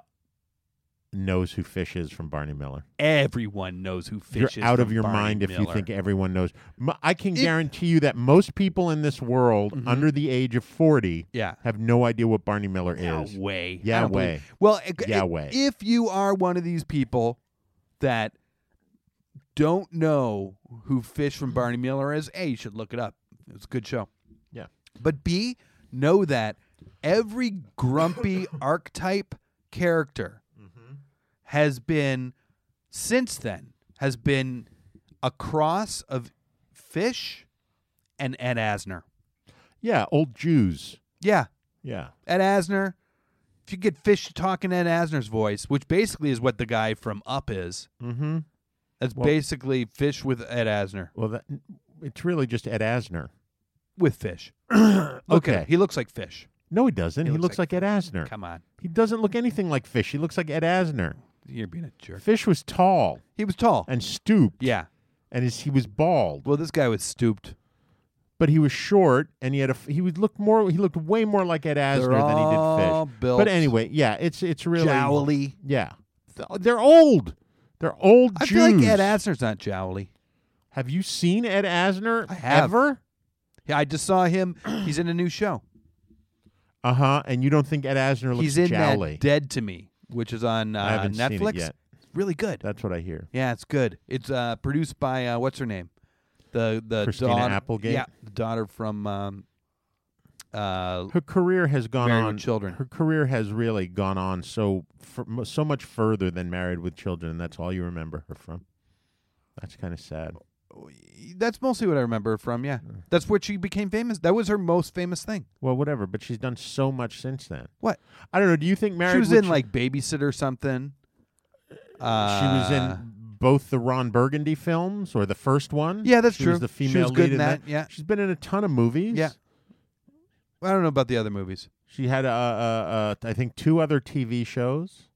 knows who Fish is from Barney Miller. Everyone knows who fish is. You're is. out of your Barney mind if you think everyone knows. I can It- Mm-hmm. guarantee you that most people in this world under the age of 40 Yeah. have no idea what Barney Miller No is. way. Yeah, way. believe- Well, i- i- Yeah, way. if you are one of these people that don't know who Fish from Barney Miller is, A, you should look it up. It's a good show. Yeah. But B, know that every grumpy archetype character Mm-hmm. Has been, since then, has been a cross of Fish and Ed Asner. Yeah, old Jews. Yeah. Yeah. Ed Asner. If you get Fish talking Ed Asner's voice, which basically is what the guy from Up is, Mm-hmm. that's Well- basically Fish with Ed Asner Well, that, it's really just Ed Asner. with Fish. Okay. he looks like Fish. No, he doesn't. He He, looks looks like, Ed Asner. Come on, He doesn't look anything like Fish. He looks like Ed Asner. You're being a jerk. Fish was tall He was tall. and stooped. yeah. And his, he was bald, Well, this guy was stooped. but he was short, and he had a. f- He would look more. He looked way more like Ed Asner They're than he did all Fish. built But anyway, yeah, it's it's really jowly. Yeah, Th- they're old. They're old I Jews. feel like Ed Asner's not jowly. Have you seen Ed Asner I have. ever? Yeah, I just saw him. He's in a new show. Uh huh. And you don't think Ed Asner looks He's in jowly? that Dead to Me, which is on uh, I haven't Netflix. seen it yet. It's really good. That's what I hear. Yeah, it's good. It's uh, produced by uh, what's her name, the the Christina daughter, Applegate? Yeah, the daughter from um, uh, Her career has gone Married on. Children. Her career has really gone on so so much further than Married with Children, and that's all you remember her from. That's kind of sad. That's mostly what I remember from. Yeah, that's what she became famous. That was her most famous thing. Well, whatever. But she's done so much since then. What? I don't know. Do you think Married? she was in like Babysitter or something. Uh, she was in both the Ron Burgundy films or the first one. Yeah, that's she true. Was the She female was good lead in that, yeah. She's been in a ton of movies. Yeah. I don't know about the other movies. She had uh, uh, uh, I think two other TV shows.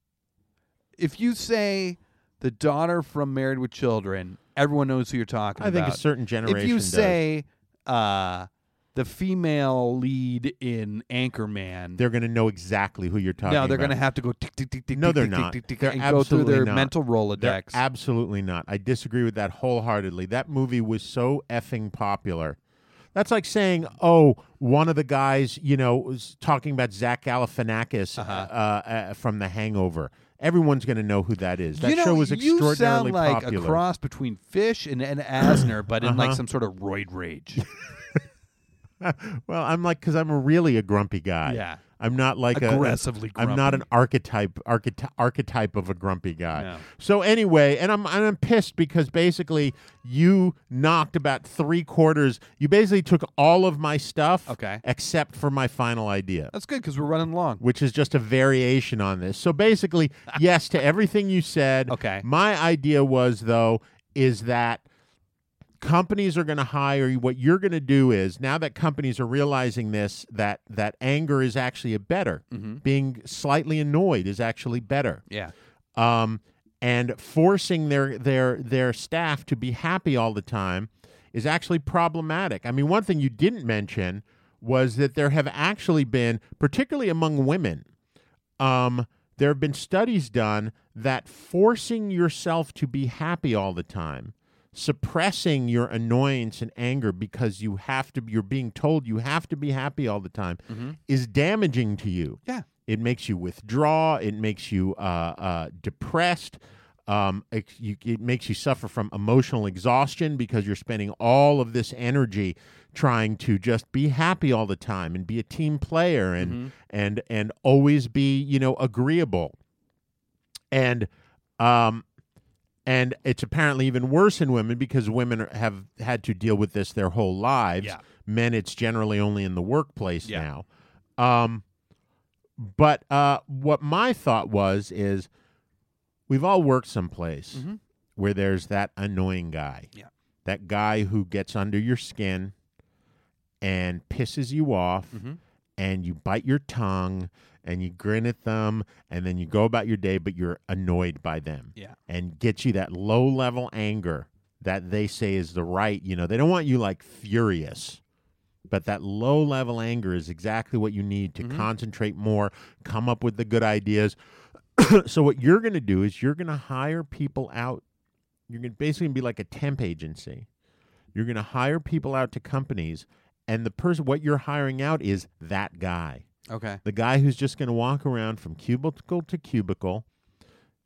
If you say the daughter from Married with Children, everyone knows who you're talking about. I think a certain generation. if you does. say uh, the female lead in Anchorman, they're going to know exactly who you're talking about. no, they're going to have to go tick tick tick tick. No, they're tick, not. tick, tick, They're and go through their absolutely not. mental They're rolodex. absolutely not. I disagree with that wholeheartedly. That movie was so effing popular. That's like saying, oh, one of the guys, you know, was talking about Zach Galifianakis Uh-huh. uh, uh, from The Hangover. Everyone's going to know who that is. That you know, show was you extraordinarily sound like popular. a cross between Fish and, and Asner, but in like Uh-huh. some sort of roid rage. well, I'm like because I'm a really a grumpy guy. Yeah. I'm not like a- Aggressively grumpy. I'm not an archetype archety- archetype of a grumpy guy. No. So anyway, and I'm and I'm pissed because basically you knocked about three quarters. You basically took all of my stuff, Okay. except for my final idea. That's good because we're running long. Which is just a variation on this. So basically, yes to everything you said. Okay. My idea was though is that companies are going to hire you what you're going to do is now that companies are realizing this that that anger is actually a better being slightly annoyed is actually better Yeah. um, and forcing their their their staff to be happy all the time is actually problematic. I mean, one thing you didn't mention was that there have actually been, particularly among women, um, there have been studies done that forcing yourself to be happy all the time, suppressing your annoyance and anger because you have to, you're being told you have to be happy all the time, is damaging to you. Yeah. It makes you withdraw. It makes you uh, uh, depressed. um, ex- you, it makes you suffer from emotional exhaustion because you're spending all of this energy trying to just be happy all the time and be a team player and and and always be you know agreeable and um and it's apparently even worse in women because women are, have had to deal with this their whole lives Yeah. men it's generally only in the workplace Yeah. now um but uh what my thought was is we've all worked someplace where there's that annoying guy Yeah. that guy who gets under your skin and pisses you off Mm-hmm. and you bite your tongue and you grin at them and then you go about your day but you're annoyed by them. Yeah. and get you that low level anger that they say is the right you know they don't want you like furious but that low level anger is exactly what you need to mm-hmm. concentrate more come up with the good ideas. So what you're going to do is you're going to hire people out you're going to basically be like a temp agency. You're going to hire people out to companies and the person what you're hiring out is that guy Okay. the guy who's just going to walk around from cubicle to cubicle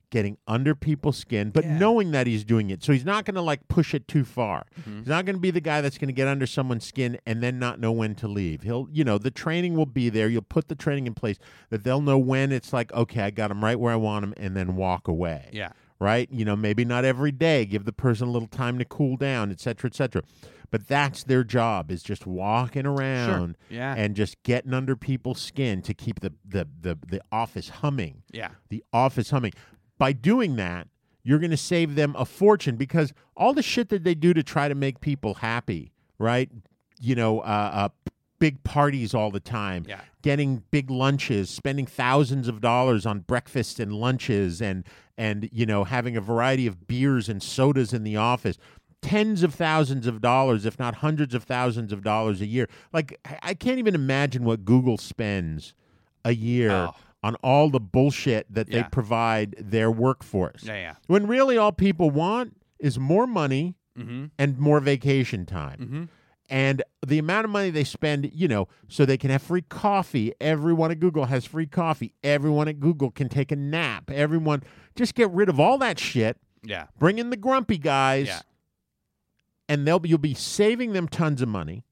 getting under people's skin but Yeah. knowing that he's doing it so he's not going to like push it too far Mm-hmm. he's not going to be the guy that's going to get under someone's skin and then not know when to leave he'll you know the training will be there you'll put the training in place that they'll know when it's like okay i got him right where i want him and then walk away Yeah. right? You know, maybe not every day. Give the person a little time to cool down, et cetera, et cetera. But that's their job is just walking around Yeah. and just getting under people's skin to keep the, the, the, the office humming. Yeah. The office humming. By doing that, you're going to save them a fortune because all the shit that they do to try to make people happy, right? You know, uh, uh, big parties all the time, Yeah. getting big lunches, spending thousands of dollars on breakfast and lunches, and and you know having a variety of beers and sodas in the office. Tens of thousands of dollars, if not hundreds of thousands of dollars a year. Like I- can't even imagine what Google spends a year Oh. on all the bullshit that they provide their workforce. Yeah. Yeah. When really all people want is more money Mm-hmm. and more vacation time. Mm-hmm. And the amount of money they spend, you know, so they can have free coffee. Everyone at Google has free coffee. Everyone at Google can take a nap. Everyone just get rid of all that shit. Yeah. Bring in the grumpy guys. Yeah. And they'll you'll be saving them tons of money.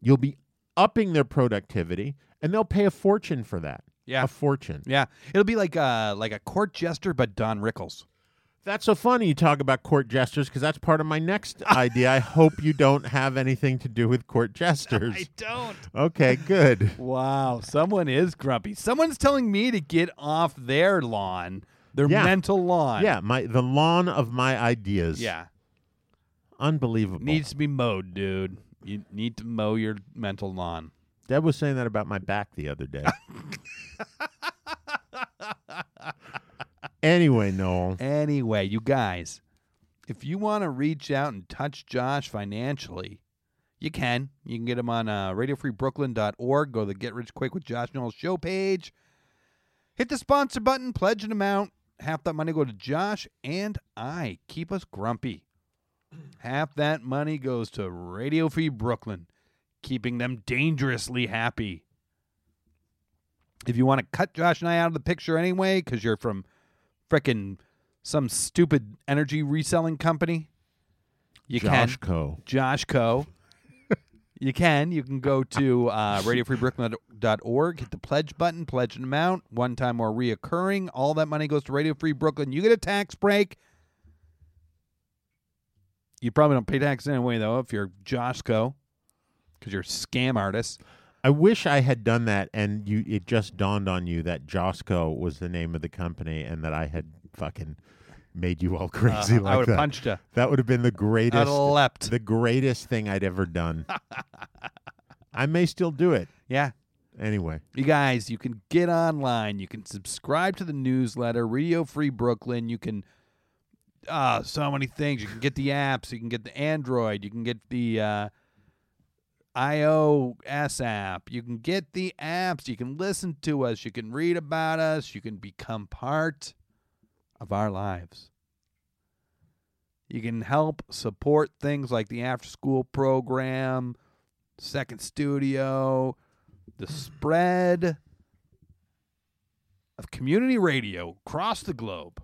You'll be upping their productivity and they'll pay a fortune for that. Yeah. A fortune. Yeah. It'll be like a like a court jester, but Don Rickles. That's so funny you talk about court jesters because that's part of my next idea. I hope you don't have anything to do with court jesters. I don't. Okay, good. Wow. Someone is grumpy. Someone's telling me to get off their lawn, their Yeah. mental lawn. Yeah, my the lawn of my ideas. Yeah. Unbelievable. Needs to be mowed, dude. You need to mow your mental lawn. Deb was saying that about my back the other day. anyway, Noel. Anyway, you guys, if you want to reach out and touch Josh financially, you can. You can get him on uh, radiofreebrooklyn.org. Go to the Get Rich Quick with Josh Noel show page. Hit the sponsor button, pledge an amount. Half that money go to Josh and I. Keep us grumpy. Half that money goes to Radio Free Brooklyn, keeping them dangerously happy. If you want to cut Josh and I out of the picture anyway, because you're from frickin' some stupid energy reselling company, you Josh can. Co. Josh Co. you can. You can go to uh, radiofreebrooklyn.org, hit the pledge button, pledge an amount, one time or reoccurring. All that money goes to Radio Free Brooklyn. You get a tax break. You probably don't pay tax anyway, though, if you're Josh Co. Because you're a scam artist. I wish I had done that and you it just dawned on you that Josco was the name of the company and that I had fucking made you all crazy Uh, like I would that. have punched you. That would have been the greatest leapt. the greatest thing I'd ever done. I may still do it. Yeah. Anyway. You guys, you can get online. You can subscribe to the newsletter, Radio Free Brooklyn. You can, uh, so many things. You can get the apps. You can get the Android. You can get the uh, iOS app. You can get the apps. You can listen to us. You can read about us. You can become part of our lives. You can help support things like the after school program, Second Studio, the spread of community radio across the globe.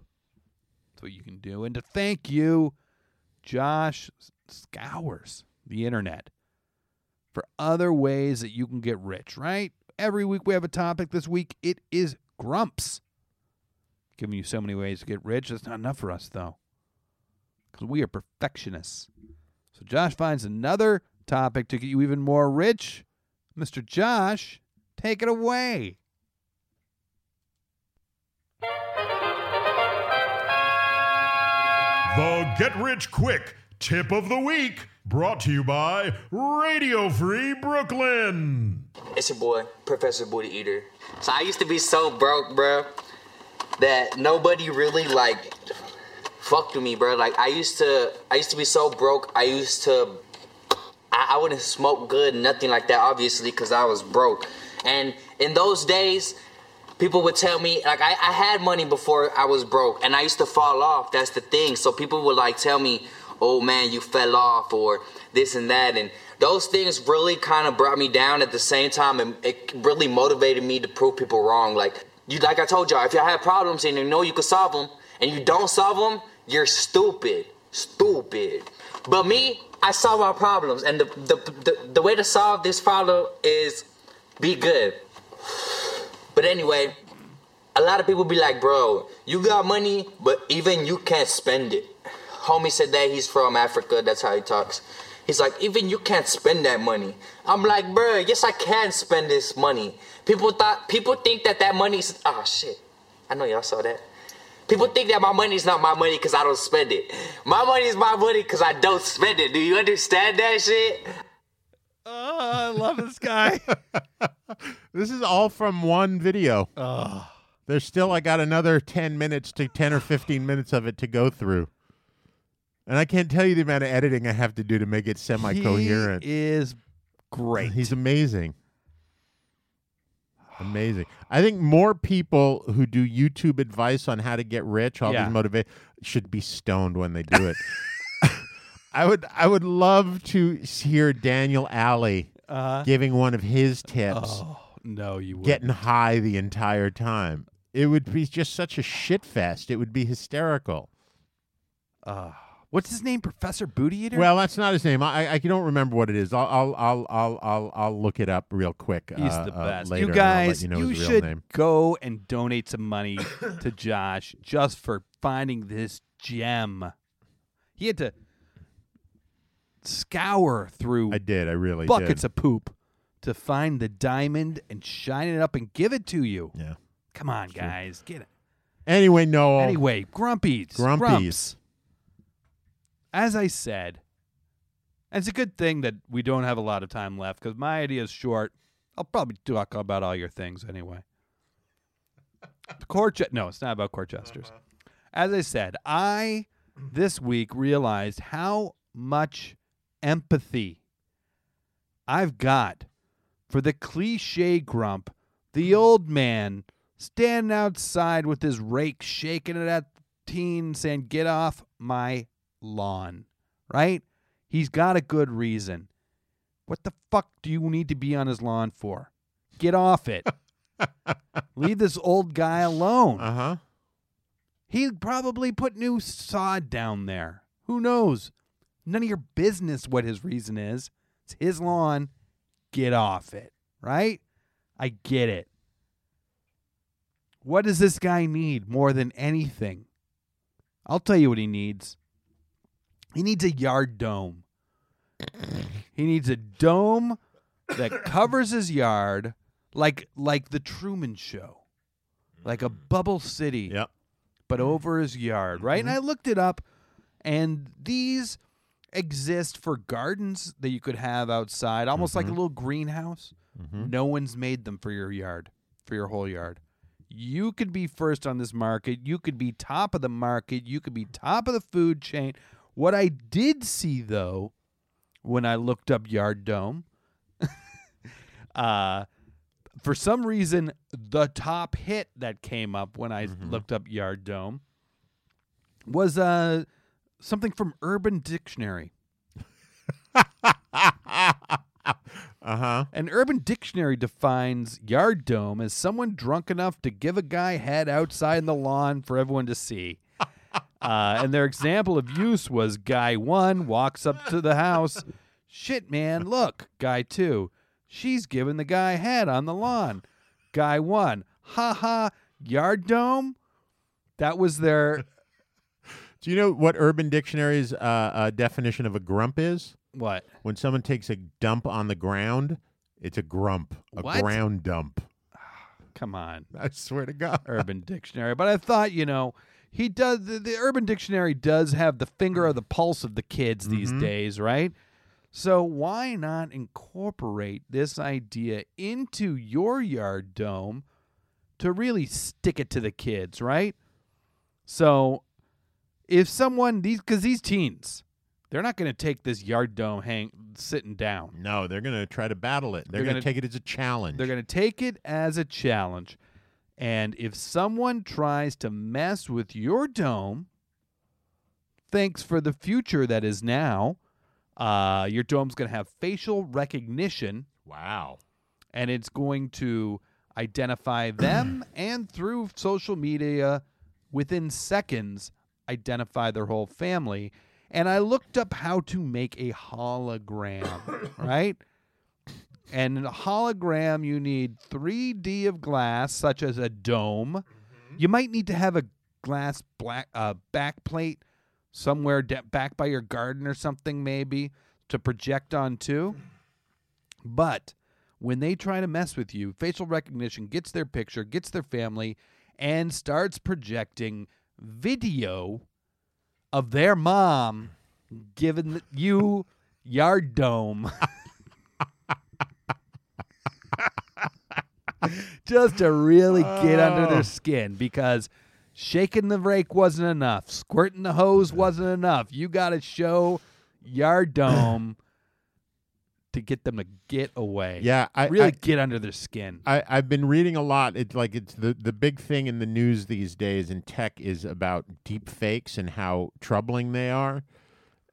What you can do. And to thank you, Josh scours the internet for other ways that you can get rich, right? Every week we have a topic. This week it is grumps. Giving you so many ways to get rich. That's not enough for us, though, because we are perfectionists. So Josh finds another topic to get you even more rich. Mr. Josh, take it away. The Get Rich Quick Tip of the Week, brought to you by Radio Free Brooklyn. It's your boy, Professor Booty Eater. So I used to be so broke, bro, that nobody really like fucked with me, bro. Like I used to, I used to be so broke. I used to, I, I wouldn't smoke good, nothing like that, obviously, because I was broke. And in those days, people would tell me like I, I had money before I was broke, and I used to fall off. That's the thing. So people would like tell me, "Oh man, you fell off," or this and that, and those things really kind of brought me down at the same time, and it really motivated me to prove people wrong. Like you, like I told y'all, if y'all have problems and you know you can solve them, and you don't solve them, you're stupid, stupid. But me, I solve my problems, and the the, the, the way to solve this problem is be good. But anyway, a lot of people be like, bro, you got money, but even you can't spend it. Homie said that he's from Africa, that's how he talks. He's like, even you can't spend that money. I'm like, bro, yes, I can spend this money. People thought, people think that that money is, oh shit. I know y'all saw that. People think that my money is not my money because I don't spend it. My money is my money because I don't spend it. Do you understand that shit? I love this guy. This is all from one video. There's still, I got another 10 minutes to 10 or 15 minutes of it to go through. And I can't tell you the amount of editing I have to do to make it semi coherent. He is great. He's amazing. Amazing. I think more people who do YouTube advice on how to get rich, all Yeah. these motivate, should be stoned when they do it. I would I would love to hear Daniel Alley Uh, giving one of his tips, oh no, you wouldn't. getting high the entire time. It would be just such a shit fest. It would be hysterical. Uh, what's his name? Professor Booty Eater. Well, that's not his name. I I don't remember what it is. I'll I'll I'll I'll I'll, I'll look it up real quick. He's uh, the uh, best. later, you and I'll let guys, you, know real should go and donate some money to Josh just for finding this gem. He had to scour through I did. I really buckets did. of poop to find the diamond and shine it up and give it to you. Yeah. Come on, guys, get it. Anyway, Noel. Anyway, grumpies. Grumpies. Grumps. As I said, and it's a good thing that we don't have a lot of time left because my idea is short. I'll probably talk about all your things anyway. The court, je- no, it's not about court jesters. Uh-huh. As I said, I this week realized how much empathy I've got for the cliche grump, the old man standing outside with his rake, shaking it at the teen, saying, Get off my lawn, right? He's got a good reason. What the fuck do you need to be on his lawn for? Get off it. Leave this old guy alone. Uh huh. He probably put new sod down there. Who knows? None of your business what his reason is. It's his lawn. Get off it, right? I get it. What does this guy need more than anything? I'll tell you what he needs. He needs a yard dome. He needs a dome that covers his yard like like the Truman show. Like a bubble city Yep. but over his yard, right? And mm-hmm. I looked it up, and these exist for gardens that you could have outside, almost like a little greenhouse. No one's made them for your yard, for your whole yard. You could be first on this market. You could be top of the market. You could be top of the food chain. What I did see, though, when I looked up Yard Dome, uh, for some reason, the top hit that came up when I looked up Yard Dome was uh, something from Urban Dictionary. Uh huh. And Urban Dictionary defines yard dome as someone drunk enough to give a guy head outside in the lawn for everyone to see. Uh, and their example of use was guy one walks up to the house. Shit, man, look. Guy two, she's giving the guy head on the lawn. Guy one, ha ha, yard dome. That was their Do you know what Urban Dictionary's uh, uh, definition of a grump is? what? When someone takes a dump on the ground, it's a grump, a What? ground dump. Come on. I swear to God. Urban Dictionary. But I thought, you know, he does the, the Urban Dictionary does have the finger of the pulse of the kids these days, right? So why not incorporate this idea into your yard dome to really stick it to the kids, right? So if someone these because these teens, they're not going to take this yard dome hang sitting down. No, they're going to try to battle it. They're, They're going to take it as a challenge. They're going to take it as a challenge. And if someone tries to mess with your dome, thanks for the future that is now, uh, your dome's going to have facial recognition wow. and it's going to identify them and through social media within seconds identify their whole family. And I looked up how to make a hologram, right? And in a hologram, you need 3D of glass, such as a dome. You might need to have a glass black uh, back plate somewhere de- back by your garden or something, maybe to project onto. But when they try to mess with you, facial recognition gets their picture, gets their family, and starts projecting video of their mom giving you yard dome. Just to really get under Oh. their skin because shaking the rake wasn't enough, squirting the hose wasn't enough. You got to show yard dome get them to get away. Yeah, I really I, get under their skin. I, I've been reading a lot. It's like it's the the big thing in the news these days in tech is about deep fakes and how troubling they are.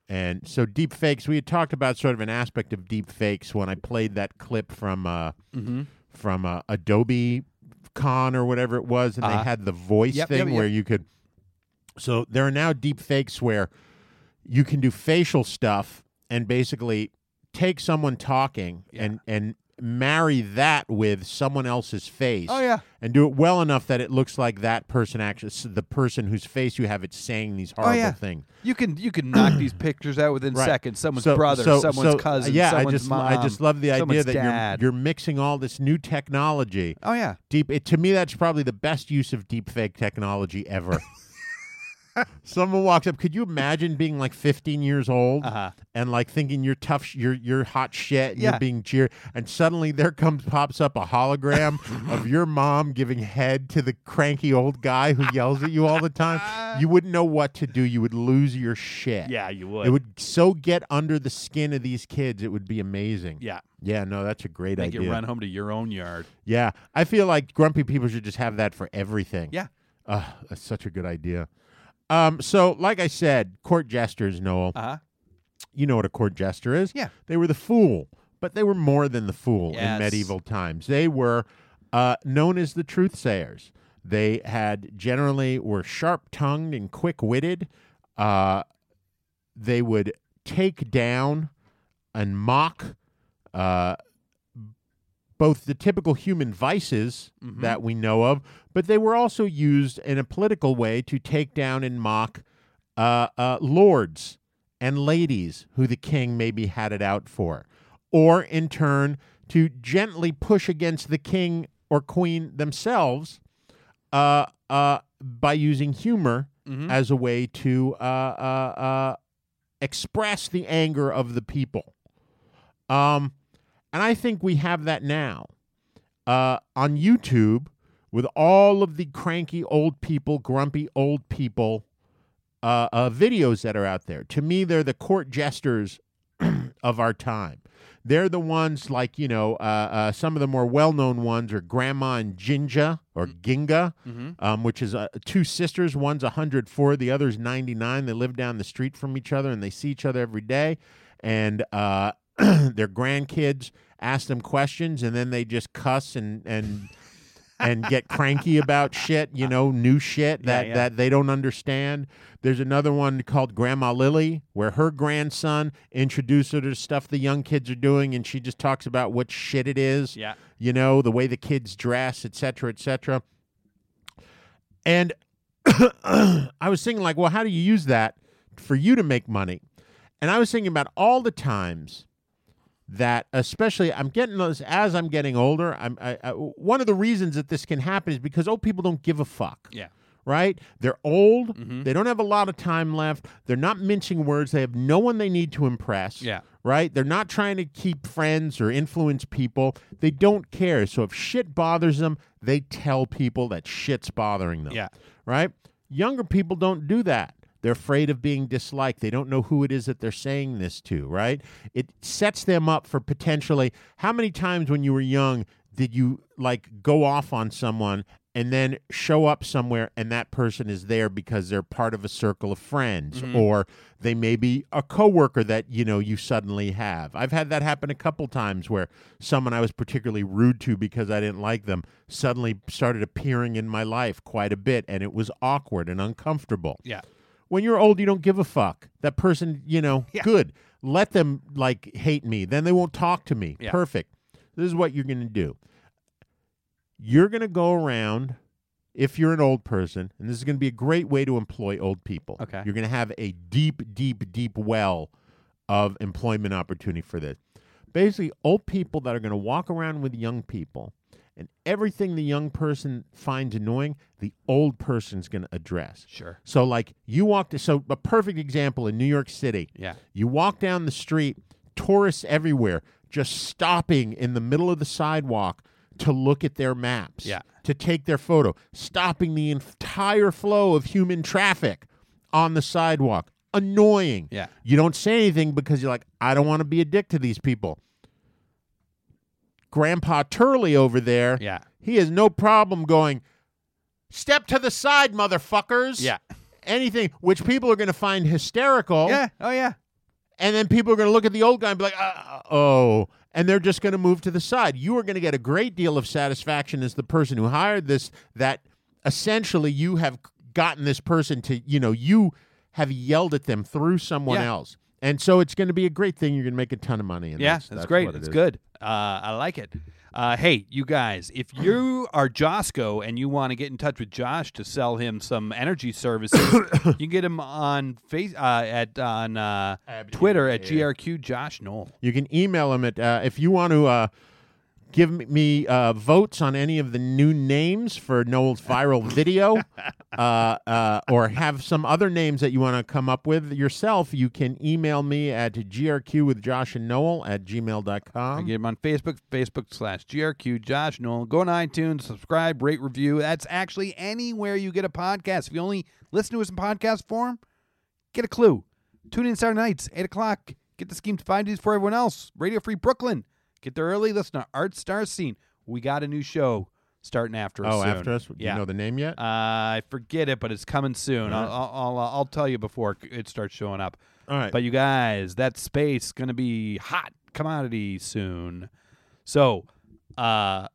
And so deep fakes, we had talked about sort of an aspect of deep fakes when I played that clip from uh, Mm-hmm. from uh, Adobe Con or whatever it was, and Uh-huh. they had the voice Yep, thing yep, where you could. So there are now deep fakes where you can do facial stuff and basically take someone talking Yeah. and and marry that with someone else's face. Oh, yeah. and do it well enough that it looks like that person actually the person whose face you have it saying these oh, horrible oh yeah, things. You can you can knock these pictures out within Right. seconds. Someone's So- brother, so- someone's so, cousin, Yeah, someone's I just mom, I just love the idea that dad. you're you're mixing all this new technology. oh yeah, Deep it, to me, that's probably the best use of deep fake technology ever. Someone walks up. Could you imagine being like 15 years old Uh-huh. and like thinking you're tough, sh- you're you're hot shit, and Yeah. you're being cheered, and suddenly there comes pops up a hologram of your mom giving head to the cranky old guy who yells at you all the time. You wouldn't know what to do. You would lose your shit. yeah, you would. It would so get under the skin of these kids. It would be amazing. yeah, Yeah, no, that's a great make idea. you run home to your own yard. Yeah, I feel like grumpy people should just have that for everything. Yeah, Ugh, that's such a good idea. Um, so like I said, court jesters, Noel. uh huh. you know what a court jester is? Yeah. They were the fool, but they were more than the fool Yes. in medieval times. They were uh, known as the truth sayers. They had generally were sharp tongued and quick witted. Uh, they would take down and mock uh, both the typical human vices Mm-hmm. that we know of, but they were also used in a political way to take down and mock uh, uh, lords and ladies who the king maybe had it out for, or in turn to gently push against the king or queen themselves uh, uh, by using humor Mm-hmm. as a way to uh, uh, uh, express the anger of the people. Um, and I think we have that now uh, on YouTube with all of the cranky old people, grumpy old people uh, uh, videos that are out there. To me, they're the court jesters of our time. They're the ones like, you know, uh, uh, some of the more well known ones are Grandma and Jinja or Ginga, um, which is uh, two sisters. One's 104, the other's 99. They live down the street from each other and they see each other every day. And uh, their grandkids ask them questions and then they just cuss and, and and get cranky about shit, you know, new shit that, yeah. that they don't understand. There's another one called Grandma Lily, where her grandson introduced her to stuff the young kids are doing, and she just talks about what shit it is. Yeah. You know, the way the kids dress, et cetera, et cetera. And I was thinking, like, well, how do you use that for you to make money? And I was thinking about all the times that, especially, I'm getting those as I'm getting older. I'm I, I, one of the reasons that this can happen is because old people don't give a fuck Yeah. right? They're old. Mm-hmm. They don't have a lot of time left. They're not mincing words. They have no one they need to impress. Yeah. Right? They're not trying to keep friends or influence people. They don't care. So if shit bothers them, they tell people that shit's bothering them. Yeah. Right? Younger people don't do that. They're afraid of being disliked. They don't know who it is that they're saying this to, right? It sets them up for potentially how many times when you were young did you like go off on someone and then show up somewhere and that person is there because they're part of a circle of friends mm-hmm. or they may be a coworker that you know you suddenly have. I've had that happen a couple times where someone I was particularly rude to because I didn't like them suddenly started appearing in my life quite a bit and it was awkward and uncomfortable. Yeah. When you're old, you don't give a fuck. That person, you know, good. Let them like hate me. Then they won't talk to me. Yeah. Perfect. This is what you're going to do. You're going to go around if you're an old person, and this is going to be a great way to employ old people. Okay. You're going to have a deep, deep, deep well of employment opportunity for this. Basically, old people that are going to walk around with young people, and everything the young person finds annoying, the old person's going to address. Sure. So, like, you walk to, so a perfect example in New York City. Yeah. You walk down the street, tourists everywhere, just stopping in the middle of the sidewalk to look at their maps, Yeah. to take their photo, stopping the entire flow of human traffic on the sidewalk. Annoying. Yeah. You don't say anything because you're like, I don't want to be a dick to these people. Grandpa Turley over there, Yeah. he has no problem going, step to the side, motherfuckers. Yeah. Anything which people are going to find hysterical. Yeah. Oh yeah. And then people are going to look at the old guy and be like, uh, oh. And they're just going to move to the side. You are going to get a great deal of satisfaction as the person who hired this, that essentially you have gotten this person to, you know, you have yelled at them through someone Yeah. else. And so it's going to be a great thing. You're going to make a ton of money. And Yeah, that's, that's, that's great. what it It's good. Uh, I like it. Uh, hey, you guys, if you are Josco and you want to get in touch with Josh to sell him some energy services, you can get him on face uh, at on uh, Twitter at grq Josh Noel. You can email him at uh, if you want to uh, give me uh, votes on any of the new names for Noel's viral video, uh, uh, or have some other names that you want to come up with yourself. You can email me at grq with Josh and Noel at gmail.com. get him on Facebook, Facebook slash grq Josh Noel. Go on iTunes, subscribe, rate, review. That's actually anywhere you get a podcast. If you only listen to us in podcast form, get a clue. Tune in Saturday nights, eight o'clock. Get the scheme to find these for everyone else. Radio Free Brooklyn. Get there early. Listen to Art Star Scene. We got a new show starting after us. Oh, soon. after us? Do Yeah. you know the name yet? Uh, I forget it, but it's coming soon. All right. I'll, I'll, I'll, I'll tell you before it starts showing up. All right. But you guys, that space gonna be hot commodity soon. So, uh,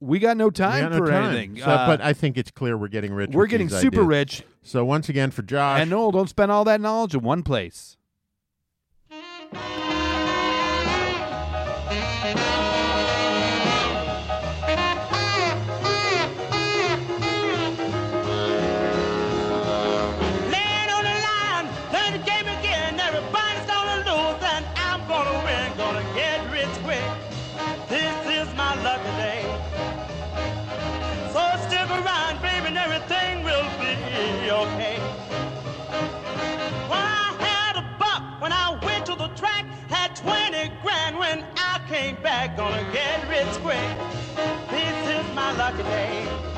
we got no time got no for time. anything. So, Uh, but I think it's clear we're getting rich. we're getting super ideas. rich. So once again, for Josh, And Noel, don't spend all that knowledge in one place. Gonna get rich quick. This is my lucky day.